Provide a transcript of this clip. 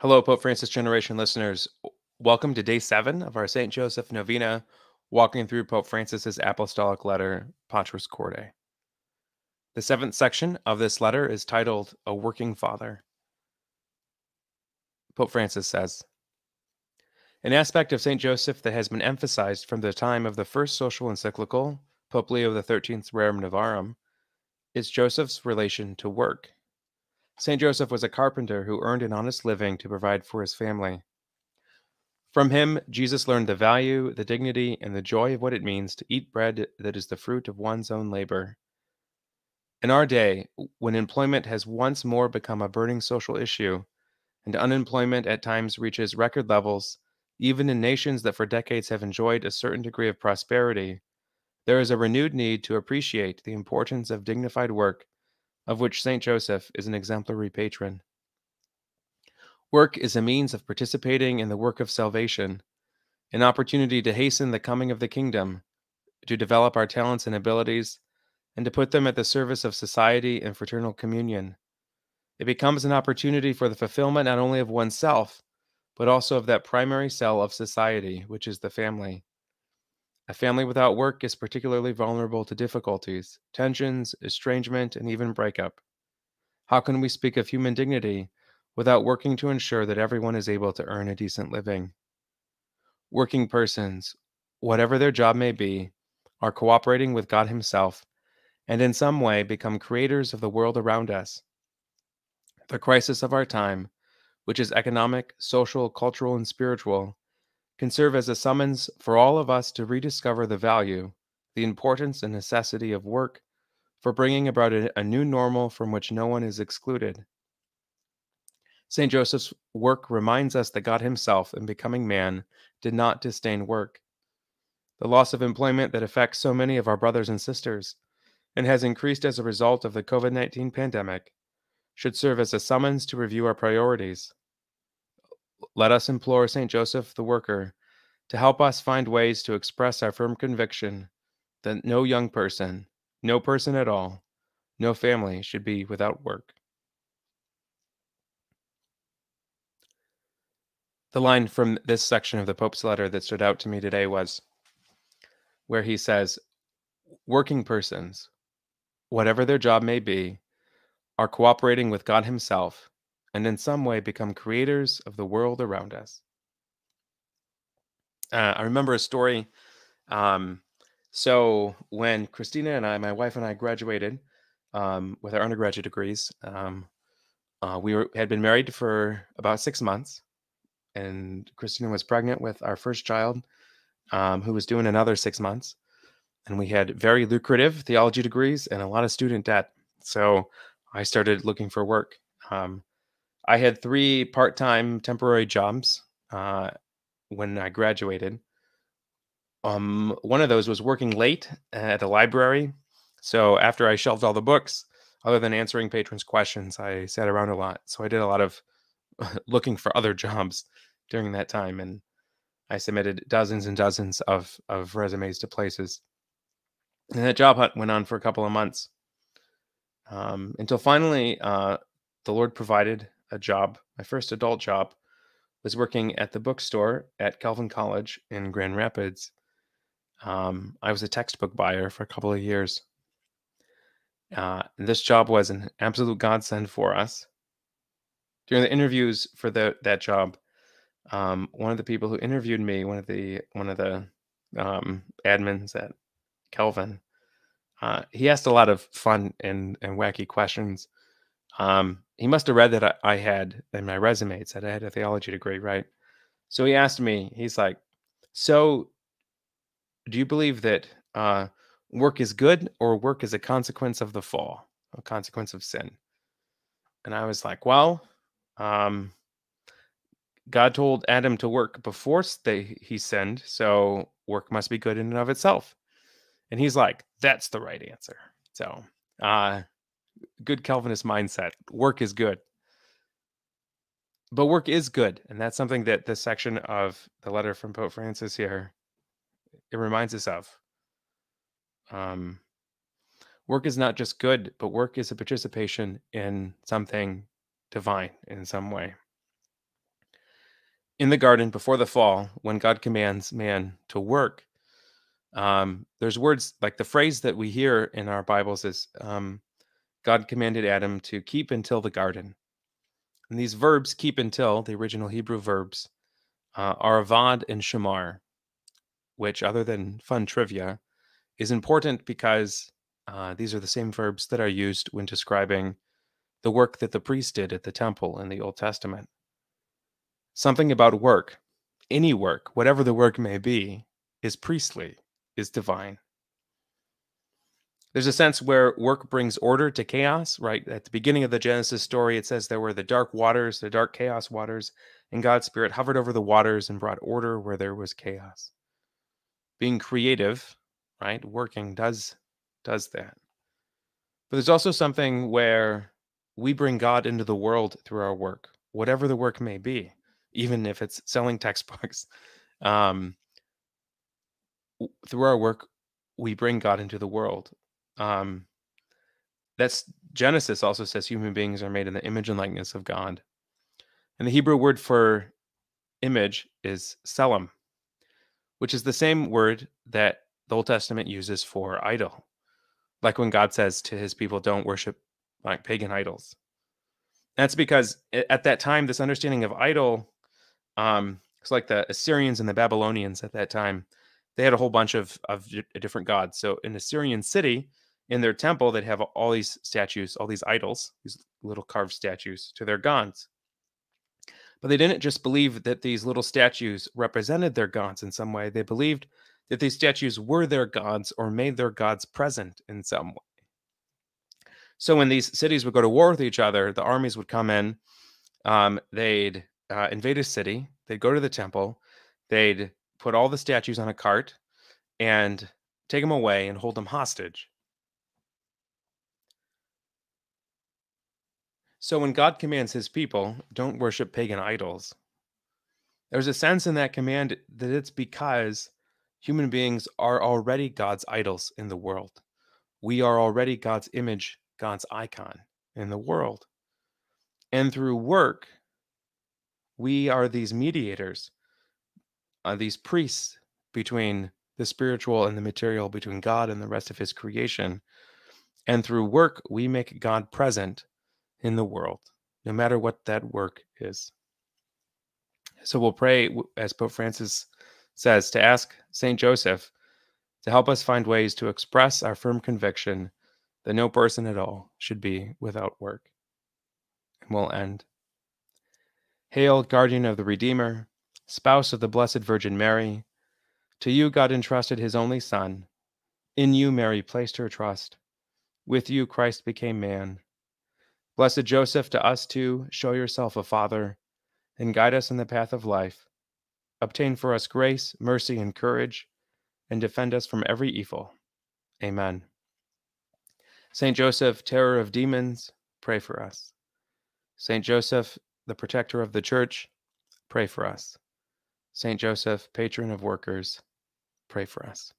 Hello, Pope Francis Generation listeners. Welcome to day seven of our St. Joseph Novena, walking through Pope Francis's apostolic letter, Patris Corde. The seventh section of this letter is titled A Working Father. Pope Francis says An aspect of St. Joseph that has been emphasized from the time of the first social encyclical, Pope Leo XIII's Rerum Novarum, is Joseph's relation to work St. Joseph was a carpenter who earned an honest living to provide for his family. From him, Jesus learned the value, the dignity, and the joy of what it means to eat bread that is the fruit of one's own labor. In our day, when employment has once more become a burning social issue, and unemployment at times reaches record levels, even in nations that for decades have enjoyed a certain degree of prosperity, there is a renewed need to appreciate the importance of dignified work of which St. Joseph is an exemplary patron. Work is a means of participating in the work of salvation, an opportunity to hasten the coming of the kingdom, to develop our talents and abilities, and to put them at the service of society and fraternal communion. It becomes an opportunity for the fulfillment not only of oneself, but also of that primary cell of society, which is the family. A family without work is particularly vulnerable to difficulties, tensions, estrangement, and even breakup. How can we speak of human dignity without working to ensure that everyone is able to earn a decent living? Working persons, whatever their job may be, are cooperating with God Himself and in some way become creators of the world around us. The crisis of our time, which is economic, social, cultural, and spiritual, can serve as a summons for all of us to rediscover the value, the importance, and necessity of work for bringing about a, a new normal from which no one is excluded. St. Joseph's work reminds us that God Himself, in becoming man, did not disdain work. The loss of employment that affects so many of our brothers and sisters and has increased as a result of the COVID 19 pandemic should serve as a summons to review our priorities let us implore St. Joseph the Worker to help us find ways to express our firm conviction that no young person, no person at all, no family should be without work. The line from this section of the Pope's letter that stood out to me today was where he says, Working persons, whatever their job may be, are cooperating with God Himself and in some way become creators of the world around us. Uh, I remember a story. Um, so when Kristina and I, my wife and I, graduated um, with our undergraduate degrees, um, uh, we were, had been married for about six months, and Kristina was pregnant with our first child, um, who was doing another six months, and we had very lucrative theology degrees and a lot of student debt. So I started looking for work. Um, I had three part time temporary jobs uh, when I graduated. Um, one of those was working late at the library. So after I shelved all the books, other than answering patrons' questions, I sat around a lot. So I did a lot of looking for other jobs during that time, and I submitted dozens and dozens of of resumes to places. And that job hunt went on for a couple of months um, until finally uh, the Lord provided a job, my first adult job, was working at the bookstore at Calvin College in Grand Rapids. Um, I was a textbook buyer for a couple of years. Uh, this job was an absolute godsend for us. During the interviews for the, that job, um, one of the people who interviewed me, one of the one of the um, admins at Calvin, uh, he asked a lot of fun and, and wacky questions um, he must have read that I, I had in my resume, it said I had a theology degree, right? So he asked me, he's like, So do you believe that uh, work is good or work is a consequence of the fall, a consequence of sin? And I was like, Well, um, God told Adam to work before they, he sinned, so work must be good in and of itself. And he's like, That's the right answer. So, uh, good Calvinist mindset. Work is good. But work is good. And that's something that this section of the letter from Pope Francis here it reminds us of. Um, work is not just good, but work is a participation in something divine in some way. in the garden before the fall, when God commands man to work, um, there's words like the phrase that we hear in our Bibles is um, God commanded Adam to keep until the garden. And these verbs, keep until, the original Hebrew verbs, uh, are avad and shamar, which, other than fun trivia, is important because uh, these are the same verbs that are used when describing the work that the priest did at the temple in the Old Testament. Something about work, any work, whatever the work may be, is priestly, is divine. There's a sense where work brings order to chaos, right? At the beginning of the Genesis story, it says there were the dark waters, the dark chaos waters, and God's Spirit hovered over the waters and brought order where there was chaos. Being creative, right? Working does does that. But there's also something where we bring God into the world through our work, whatever the work may be, even if it's selling textbooks. Um, through our work, we bring God into the world. Um, that's Genesis also says human beings are made in the image and likeness of God. And the Hebrew word for image is selim, which is the same word that the Old Testament uses for idol. Like when God says to his people, don't worship like pagan idols. That's because at that time, this understanding of idol, um, it's like the Assyrians and the Babylonians at that time, they had a whole bunch of, of different gods. So in Assyrian city, in their temple, they'd have all these statues, all these idols, these little carved statues to their gods. But they didn't just believe that these little statues represented their gods in some way. They believed that these statues were their gods or made their gods present in some way. So when these cities would go to war with each other, the armies would come in, um, they'd uh, invade a city, they'd go to the temple, they'd put all the statues on a cart and take them away and hold them hostage. So when God commands his people, don't worship pagan idols, there's a sense in that command that it's because human beings are already God's idols in the world. We are already God's image, God's icon in the world. And through work, we are these mediators, uh, these priests between the spiritual and the material, between God and the rest of his creation. And through work, we make God present in the world, no matter what that work is. So we'll pray, as Pope Francis says, to ask St. Joseph to help us find ways to express our firm conviction that no person at all should be without work. And we'll end. Hail, guardian of the Redeemer, spouse of the Blessed Virgin Mary, to you God entrusted his only Son. In you Mary placed her trust. With you Christ became man. Blessed Joseph, to us too, show yourself a father and guide us in the path of life. Obtain for us grace, mercy, and courage, and defend us from every evil. Amen. Saint Joseph, terror of demons, pray for us. Saint Joseph, the protector of the church, pray for us. Saint Joseph, patron of workers, pray for us.